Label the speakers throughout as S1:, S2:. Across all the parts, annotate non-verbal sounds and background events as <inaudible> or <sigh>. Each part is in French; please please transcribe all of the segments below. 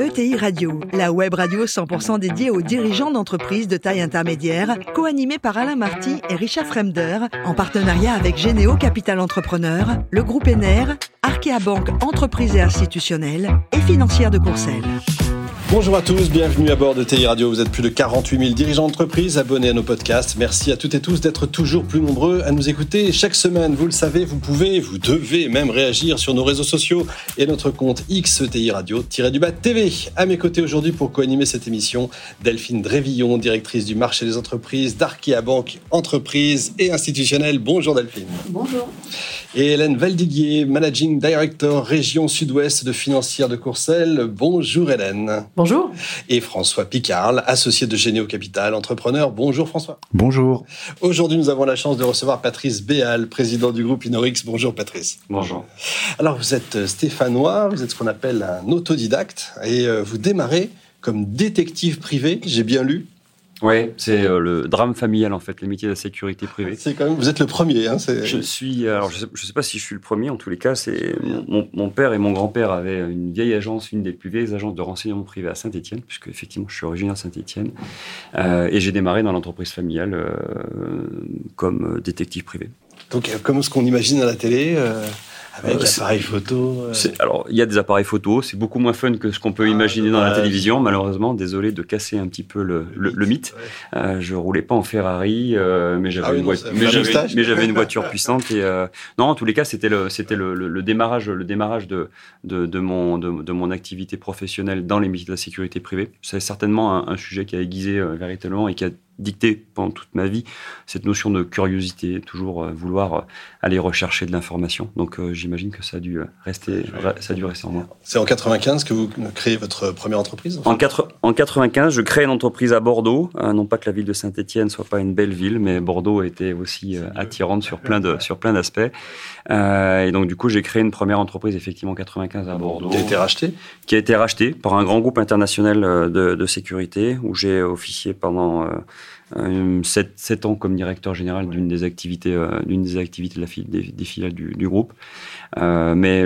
S1: ETI Radio, la web radio 100% dédiée aux dirigeants d'entreprises de taille intermédiaire, co-animée par Alain Marty et Richard Fremder, en partenariat avec Généo Capital Entrepreneur, le groupe ENER, Arkea Banque Entreprises et Institutionnelles et Financière de Courcelles.
S2: Bonjour à tous, bienvenue à bord de TI Radio. Vous êtes plus de 48 000 dirigeants d'entreprise abonnés à nos podcasts. Merci à toutes et tous d'être toujours plus nombreux à nous écouter chaque semaine. Vous le savez, vous pouvez, vous devez même réagir sur nos réseaux sociaux et notre compte XTI Radio-du-bas TV. À mes côtés aujourd'hui pour co-animer cette émission, Delphine Drévillon, directrice du marché des entreprises d'Arkea Banque Entreprises et Institutionnelles. Bonjour Delphine.
S3: Bonjour.
S2: Et Hélène Valdiguier, Managing Director Région Sud-Ouest de Financière de Courcelles. Bonjour Hélène.
S3: Bonjour.
S2: Et François Picard, associé de Généo Capital, entrepreneur. Bonjour François.
S4: Bonjour.
S2: Aujourd'hui, nous avons la chance de recevoir Patrice Béal, président du groupe Inorix. Bonjour Patrice.
S5: Bonjour.
S2: Alors, vous êtes stéphanois, vous êtes ce qu'on appelle un autodidacte et euh, vous démarrez comme détective privé, j'ai bien lu.
S5: Oui, c'est euh, le drame familial en fait, les métiers de la sécurité privée.
S2: C'est quand même, vous êtes le premier. Hein,
S5: je suis, alors je sais, sais, pas si je suis le premier. En tous les cas, c'est mon, mon, père et mon grand-père avaient une vieille agence, une des plus vieilles agences de renseignement privé à Saint-Étienne, puisque effectivement je suis originaire de Saint-Étienne, euh, et j'ai démarré dans l'entreprise familiale euh, comme détective privé.
S2: Donc comme ce qu'on imagine à la télé. Avec photo.
S5: Euh. Alors, il y a des appareils photo, c'est beaucoup moins fun que ce qu'on peut ah, imaginer dans la télévision, malheureusement. Désolé de casser un petit peu le, le, mythe. Euh, je roulais pas en Ferrari, euh, mais j'avais ah une, voiture, une puissante. Et, euh, non, en tous les cas, c'était le, c'était le, le, démarrage, le démarrage de, de, de mon, de, de, mon activité professionnelle dans les métiers de la sécurité privée. C'est certainement un, un, sujet qui a aiguisé euh, véritablement et qui a dicté pendant toute ma vie cette notion de curiosité, toujours euh, vouloir euh, aller rechercher de l'information. Donc euh, j'imagine que ça a dû rester, ça a dû rester en moi.
S2: C'est en 95 que vous créez votre première entreprise
S5: en, en 95, je crée une entreprise à Bordeaux. non pas que la ville de Saint-Étienne soit pas une belle ville, mais Bordeaux était aussi attirante sur plein de sur plein d'aspects. et donc du coup, j'ai créé une première entreprise effectivement en 95 à Bordeaux.
S2: Qui a été rachetée
S5: Qui a été rachetée par un grand groupe international de, de sécurité où j'ai officié pendant 7, euh, ans comme directeur général d'une des activités, euh, d'une des activités de la des, filiales du, groupe. Euh, mais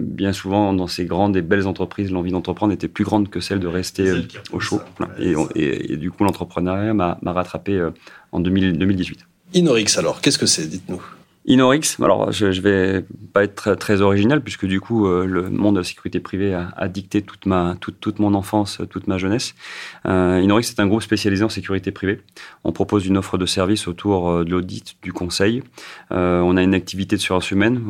S5: bien souvent, dans ces grandes et belles entreprises, l'envie d'entreprendre était plus grande que celle de rester au chaud. Et, et, du coup, l'entrepreneuriat m'a rattrapé en 2018.
S2: Inorix, alors, qu'est-ce que c'est Dites-nous?
S5: Inorix, alors je, je vais pas être très, original puisque du coup euh, le monde de la sécurité privée a, a dicté toute ma toute, toute, mon enfance, toute ma jeunesse. Euh, Inorix c'est un groupe spécialisé en sécurité privée. On propose une offre de service autour euh, de l'audit, du conseil. Euh, on a une activité de surveillance humaine.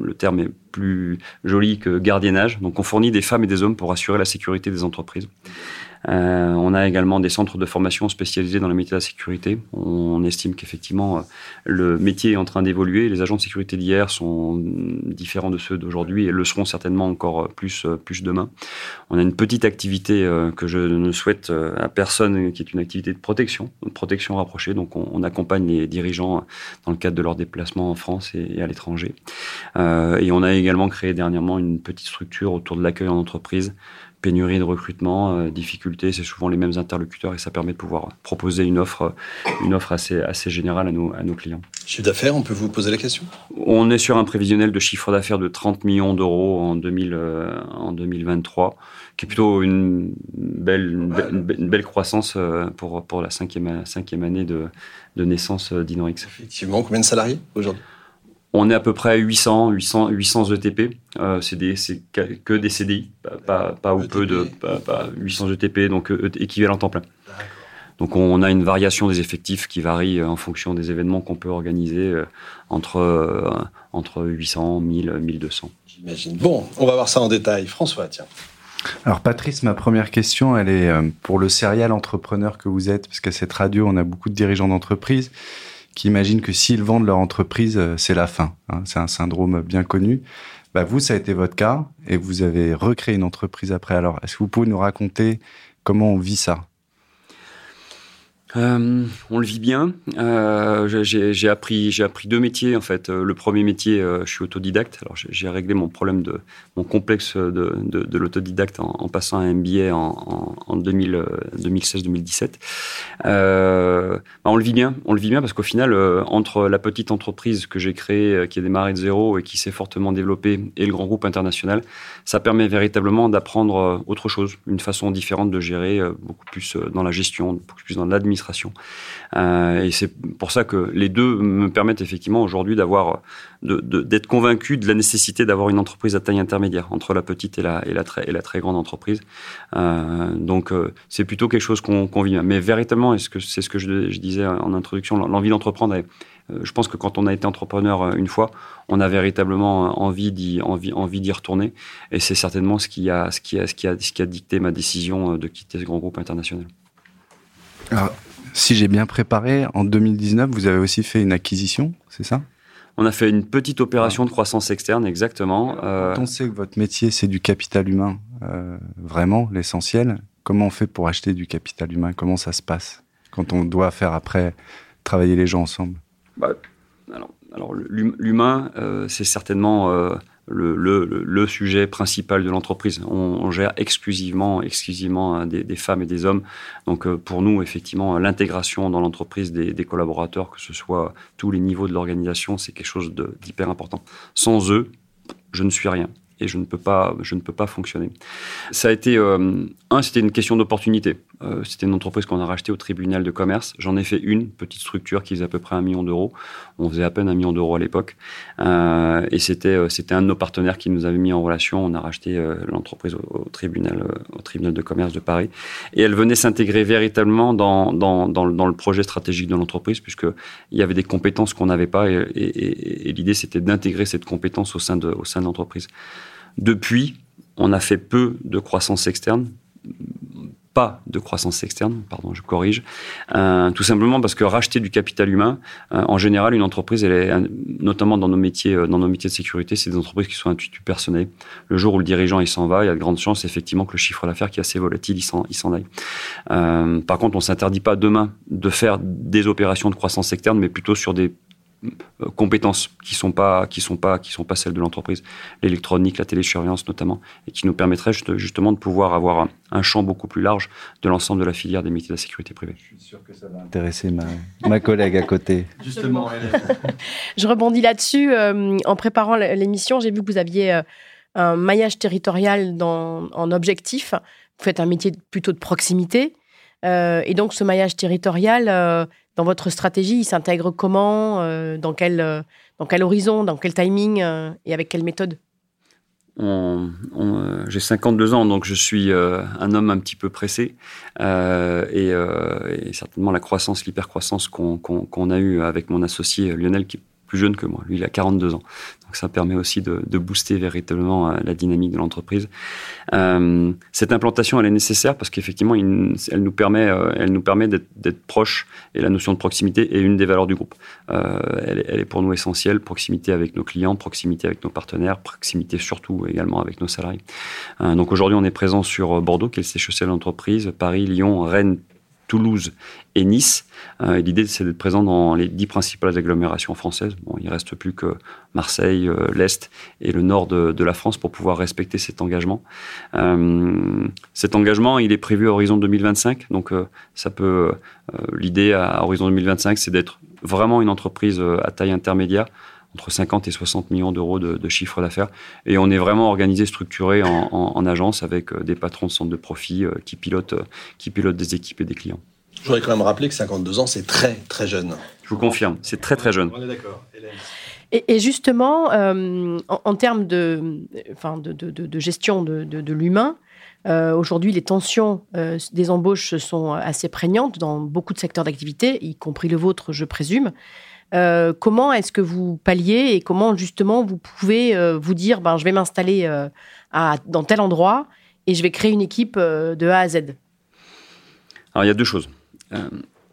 S5: le terme est plus joli que gardiennage. Donc on fournit des femmes et des hommes pour assurer la sécurité des entreprises. Euh, on a également des centres de formation spécialisés dans le métier de la sécurité. On estime qu'effectivement, euh, le métier est en train d'évoluer. Les agents de sécurité d'hier sont différents de ceux d'aujourd'hui et le seront certainement encore plus, euh, plus demain. On a une petite activité que je ne souhaite à personne, qui est une activité de protection, de protection rapprochée. Donc, on, accompagne les dirigeants dans le cadre de leurs déplacements en France et, à l'étranger. et on a également créé dernièrement une petite structure autour de l'accueil en entreprise pénurie de recrutement, euh, difficultés, c'est souvent les mêmes interlocuteurs et ça permet de pouvoir proposer une offre, une offre assez, assez générale à nos, à nos clients.
S2: Chiffre d'affaires, on peut vous poser la question?
S5: On est sur un prévisionnel de chiffre d'affaires de 30 millions d'euros en, 2000, euh, en 2023, qui est plutôt une belle, une belle, croissance euh, pour, pour la cinquième, cinquième année de, de naissance d'Inorix.
S2: Effectivement, combien de salariés aujourd'hui?
S5: On est à peu près à 800, 800, 800 ETP. Euh, c'est que des CDI, pas, pas, ou peu de pas, 800 ETP, donc euh, équivalent temps plein. Donc on a une variation des effectifs qui varie euh, en fonction des événements qu'on peut organiser euh, entre, entre 800, 1000, 1200.
S2: J'imagine. Bon, on va voir ça en détail. François, tiens.
S4: Alors Patrice, ma première question, elle est pour le serial entrepreneur que vous êtes, parce qu'à cette radio, on a beaucoup de dirigeants d'entreprise qui imaginent que s'ils vendent leur entreprise, euh, c'est la fin. Hein. C'est un syndrome bien connu. Bah, vous, ça a été votre cas et vous avez recréé une entreprise après. Alors, est-ce que vous pouvez nous raconter comment on vit ça?
S5: Euh, on le vit bien. Euh, j'ai appris, appris deux métiers en fait. Euh, le premier métier, je suis autodidacte. Alors j'ai réglé mon problème de mon complexe de, l'autodidacte en, passant un MBA en, en, 2016-2017. Bah, on le vit bien. On le vit bien parce qu'au final, entre la petite entreprise que j'ai créée, qui a démarré de zéro et qui s'est fortement développée, et le grand groupe international, ça permet véritablement d'apprendre autre chose, une façon différente de gérer, beaucoup plus dans la gestion, beaucoup plus dans l'administration euh, et c'est pour ça que les deux me permettent effectivement aujourd'hui d'avoir, d'être convaincu de la nécessité d'avoir une entreprise à taille intermédiaire entre la petite et la, très, grande entreprise. Euh, donc euh, c'est plutôt quelque chose qu'on vit. Mais véritablement, c'est ce que je, disais en introduction, l'envie d'entreprendre je pense que quand on a été entrepreneur une fois, on a véritablement envie d'y retourner, et c'est certainement ce qui a ce qui a dicté ma décision de quitter ce grand groupe international.
S4: Alors, si j'ai bien préparé, en 2019, vous avez aussi fait une acquisition, c'est ça?
S5: On a fait une petite opération de croissance externe, exactement.
S4: Euh, Quand on sait que votre métier, c'est du capital humain, euh, vraiment l'essentiel, comment on fait pour acheter du capital humain? Comment ça se passe quand on doit faire après travailler les gens ensemble?
S5: Bah, Alors, l'humain, euh, c'est certainement le, sujet principal de l'entreprise. On, gère exclusivement, exclusivement hein, des, femmes et des hommes. Donc euh, pour nous, effectivement, l'intégration dans l'entreprise des, collaborateurs, que ce soit tous les niveaux de l'organisation, c'est quelque chose d'hyper important. Sans eux, je ne suis rien et je ne peux pas, je ne peux pas fonctionner. Ça a été, euh, un, c'était une question d'opportunité. Euh, c'était une entreprise qu'on a rachetée au tribunal de commerce. J'en ai fait une petite structure qui faisait à peu près un million d'euros. On faisait à peine un million d'euros à l'époque, euh, et c'était, c'était un de nos partenaires qui nous avait mis en relation. On a racheté l'entreprise au, tribunal, au tribunal de commerce de Paris, et elle venait s'intégrer véritablement dans, dans, dans, le projet stratégique de l'entreprise, puisque il y avait des compétences qu'on n'avait pas, et, et, et l'idée c'était d'intégrer cette compétence au sein de, au sein de l'entreprise. Depuis, on a fait peu de croissance externe, de croissance externe, pardon, je corrige, euh, tout simplement parce que racheter du capital humain, euh, en général, une entreprise, notamment dans nos métiers, euh, dans nos métiers de sécurité, c'est des entreprises qui sont un tutu personnel. Le jour où le dirigeant il s'en va, il y a de grandes chances effectivement que le chiffre d'affaires qui est assez volatile, il s'en, il s'en aille. par contre, on s'interdit pas demain de faire des opérations de croissance externe, mais plutôt sur des compétences qui sont pas qui sont pas qui sont pas celles de l'entreprise. L'électronique la télésurveillance notamment et qui nous permettrait justement de pouvoir avoir un champ beaucoup plus large de l'ensemble de la filière des métiers de la sécurité privée.
S4: Je suis sûr que ça va intéresser ma, ma collègue à côté. <laughs>
S3: Justement <laughs> je rebondis là-dessus euh, en préparant l'émission j'ai vu que vous aviez euh, un maillage territorial dans, en objectif. Vous faites un métier plutôt de proximité. Et donc ce maillage territorial dans votre stratégie, il s'intègre comment euh, dans, quel, euh, dans quel horizon Dans quel timing euh, Et avec quelle méthode?
S5: J'ai 52 ans, donc je suis un homme un petit peu pressé. Et, certainement la croissance, l'hypercroissance qu'on a eue avec mon associé Lionel, qui est plus jeune que moi. Lui, il a 42 ans. Donc ça permet aussi de, booster véritablement euh, la dynamique de l'entreprise. Euh, cette implantation, elle est nécessaire parce qu'effectivement, elle nous permet, euh, elle nous permet d'être proche et la notion de proximité est une des valeurs du groupe. Elle, est pour nous essentielle. Proximité avec nos clients, proximité avec nos partenaires, proximité surtout également avec nos salariés. Donc aujourd'hui, on est présent sur Bordeaux, qui est le siège de l'entreprise, Paris, Lyon, Rennes, Toulouse et Nice. Euh, L'idée, c'est d'être présent dans les dix principales agglomérations françaises. Bon, il reste plus que Marseille, euh, l'Est et le nord de, la France pour pouvoir respecter cet engagement. Euh, cet engagement, il est prévu à horizon 2025. Donc, ça peut. L'idée à horizon 2025, c'est d'être vraiment une entreprise à taille intermédiaire entre 50 et 60 millions d'euros de, de, chiffre d'affaires. Et on est vraiment organisé, structuré en, en, en, agence avec euh, des patrons de centres de profit euh, qui, pilotent, euh, qui pilotent des équipes et des clients.
S2: Je voudrais quand même rappeler que 52 ans, c'est très, très jeune.
S5: Je vous confirme, c'est très, très jeune.
S2: On est d'accord.
S3: Et, et, justement, euh, en, en, termes de, enfin de, de, de gestion de, l'humain, euh, Aujourd'hui, les tensions euh, des embauches sont assez prégnantes dans beaucoup de secteurs d'activité, y compris le vôtre, je présume. Euh, comment est-ce que vous palliez et comment justement vous pouvez euh, vous dire ben, je vais m'installer euh, dans tel endroit et je vais créer une équipe de A à Z?
S5: Alors il y a deux choses.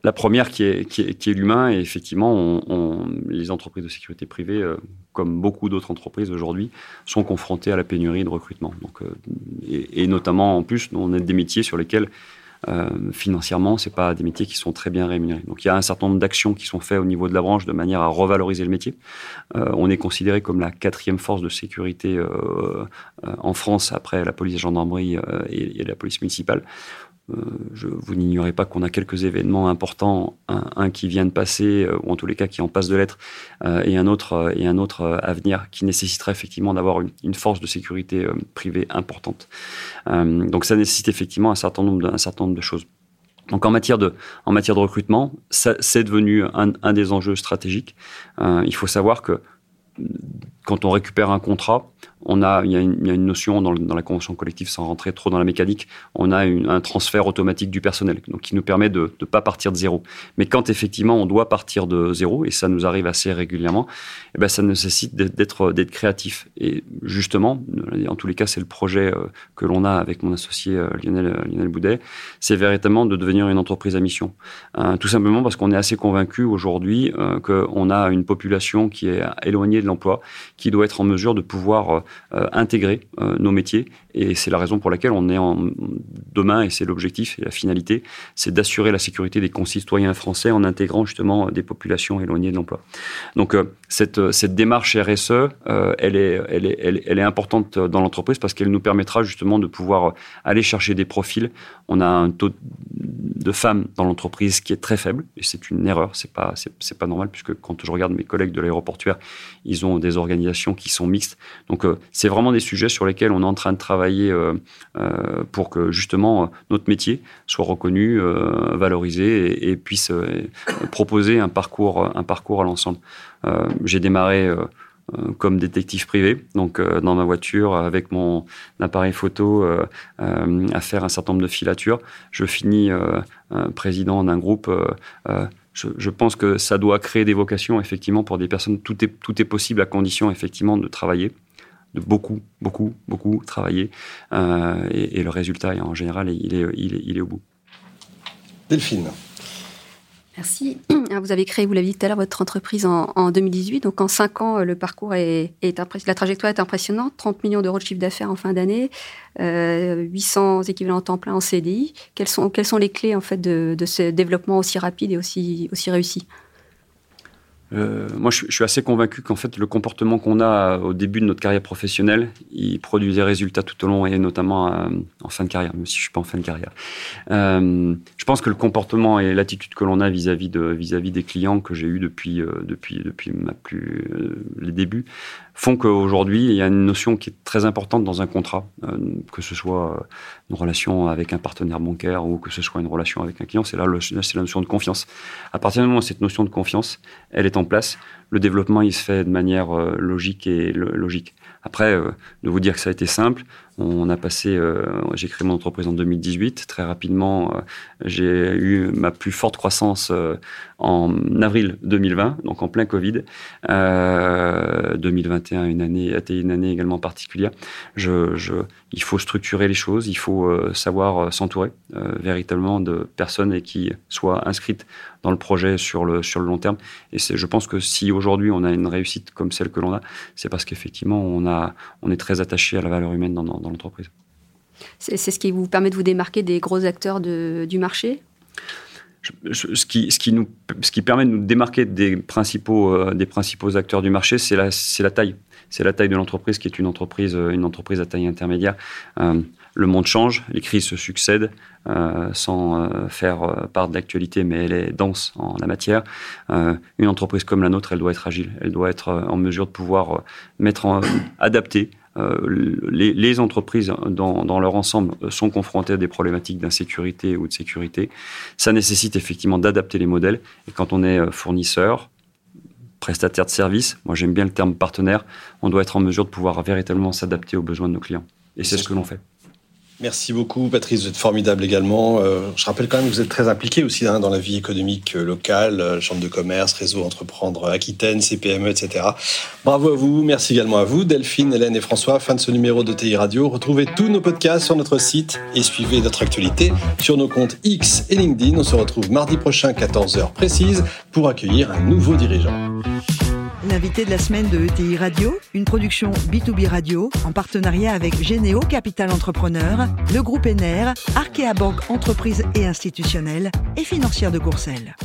S5: la première qui est, qui est, l'humain et effectivement on, les entreprises de sécurité privée comme beaucoup d'autres entreprises aujourd'hui sont confrontées à la pénurie de recrutement. Donc, et, et, notamment en plus on a des métiers sur lesquels euh, financièrement, c'est pas des métiers qui sont très bien rémunérés. Donc il y a un certain nombre d'actions qui sont faites au niveau de la branche de manière à revaloriser le métier. Euh, on est considéré comme la quatrième force de sécurité en France après la police, la gendarmerie et, et la police municipale. Euh, vous n'ignorez pas qu'on a quelques événements importants, un, qui vient de passer, euh, ou en tous les cas qui en passe de l'être, euh, et un autre et un autre à venir qui nécessiterait effectivement d'avoir une, force de sécurité privée importante. donc ça nécessite effectivement un certain nombre de, certain nombre de choses. Donc en matière de, en matière de recrutement, c'est devenu un, un, des enjeux stratégiques. il faut savoir que quand on récupère un contrat, on a, il, y a une, notion dans, la convention collective, sans rentrer trop dans la mécanique, on a un transfert automatique du personnel, donc qui nous permet de ne pas partir de zéro. Mais quand effectivement on doit partir de zéro, et ça nous arrive assez régulièrement, eh ben, ça nécessite d'être créatif. Et justement, en tous les cas, c'est le projet euh, que l'on a avec mon associé euh, Lionel, Lionel Boudet, c'est véritablement de devenir une entreprise à mission. Euh, tout simplement parce qu'on est assez convaincu aujourd'hui qu'on a une population qui est éloignée de l'emploi, qui doit être en mesure de pouvoir euh, intégrer euh, nos métiers. Et c'est la raison pour laquelle on est en demain, et c'est l'objectif et la finalité, c'est d'assurer la sécurité des concitoyens français en intégrant justement des populations éloignées de l'emploi. Donc euh, cette, cette démarche RSE, elle, est, elle, est, elle, est importante dans l'entreprise parce qu'elle nous permettra justement de pouvoir aller chercher des profils. On a un taux de femmes dans l'entreprise qui est très faible et c'est une erreur. C'est pas c'est pas normal puisque quand je regarde mes collègues de l'aéroportuaire, ils ont des organisations qui sont mixtes. Donc c'est vraiment des sujets sur lesquels on est en train de travailler euh, euh, pour que justement notre métier soit reconnu, euh, valorisé et, puisse proposer un parcours, un parcours à l'ensemble. J'ai démarré comme détective privé, donc dans ma voiture avec mon appareil photo à faire un certain nombre de filatures. Je finis président d'un groupe. Je, pense que ça doit créer des vocations effectivement pour des personnes. Tout est, possible à condition effectivement de travailler de beaucoup, beaucoup, beaucoup travailler. Euh, et, le résultat, en général, il est au bout.
S2: Delphine.
S6: Merci. <clears throat> Vous avez créé, vous l'avez dit tout à l'heure, votre entreprise en, 2018. Donc en cinq ans, le parcours est, est la trajectoire est impressionnante. 30 millions d'euros de chiffre d'affaires en fin d'année, 800 euh, équivalents temps plein en CDI. Quelles sont, quelles sont les clés en fait de, de ce développement aussi rapide et aussi, aussi réussi?
S5: Euh, moi, je, suis assez convaincu qu'en fait, le comportement qu'on a au début de notre carrière professionnelle, il produit des résultats tout au long et notamment euh, en fin de carrière, même si je suis pas en fin de carrière. Euh, je pense que le comportement et l'attitude que l'on a vis-à-vis de vis-à-vis des clients que j'ai eu depuis depuis depuis ma plus les débuts font qu'aujourd'hui, il y a une notion qui est très importante dans un contrat, euh, que ce soit une relation avec un partenaire bancaire ou que ce soit une relation avec un client, c'est là, la notion de confiance. À partir du moment où cette notion de confiance, elle est en place, le développement, il se fait de manière euh, logique et logique. Après, euh, de vous dire que ça a été simple, on a passé, euh, j'ai créé mon entreprise en 2018. Très rapidement, euh, j'ai eu ma plus forte croissance euh, en avril 2020, donc en plein Covid. 2021, une année, a été une année également particulière. Il faut structurer les choses, il faut savoir s'entourer véritablement de personnes qui soient inscrites dans le projet sur le, sur le long terme. Et je pense que si aujourd'hui on a une réussite comme celle que l'on a, c'est parce qu'effectivement on, on est très attaché à la valeur humaine dans, dans l'entreprise.
S6: C'est ce qui vous permet de vous démarquer des gros acteurs du marché?
S5: Ce, qui, ce, qui nous, ce qui permet de nous démarquer des principaux, euh, des principaux acteurs du marché, c'est la, la taille. C'est la taille de l'entreprise qui est une entreprise, euh, une entreprise à taille intermédiaire. Euh, le monde change, les crises se succèdent, sans faire part de l'actualité, mais elle est dense en la matière. une entreprise comme la nôtre, elle doit être agile, elle doit être en mesure de pouvoir mettre en, adapter euh, les, entreprises dans, leur ensemble sont confrontées à des problématiques d'insécurité ou de sécurité. Ça nécessite effectivement d'adapter les modèles. Et quand on est euh, fournisseur, prestataire de service, moi j'aime bien le terme partenaire, on doit être en mesure de pouvoir véritablement s'adapter aux besoins de nos clients. Et c'est ce que l'on fait.
S2: Merci beaucoup, Patrice. Vous êtes formidable également. Euh, je rappelle quand même que vous êtes très impliqué aussi hein, dans la vie économique euh, locale, euh, chambre de commerce, réseau Entreprendre Aquitaine, CPME, etc. Bravo à vous. Merci également à vous, Delphine, Hélène et François. Fin de ce numéro de TI Radio. Retrouvez tous nos podcasts sur notre site et suivez notre actualité sur nos comptes X et LinkedIn. On se retrouve mardi prochain, 14h précise, pour accueillir un nouveau dirigeant.
S1: L'invité de la semaine de ETI Radio, une production B2B Radio en partenariat avec Généo Capital Entrepreneur, le groupe ENER, Arkea Banque Entreprise et Institutionnelle et Financière de Courcelles.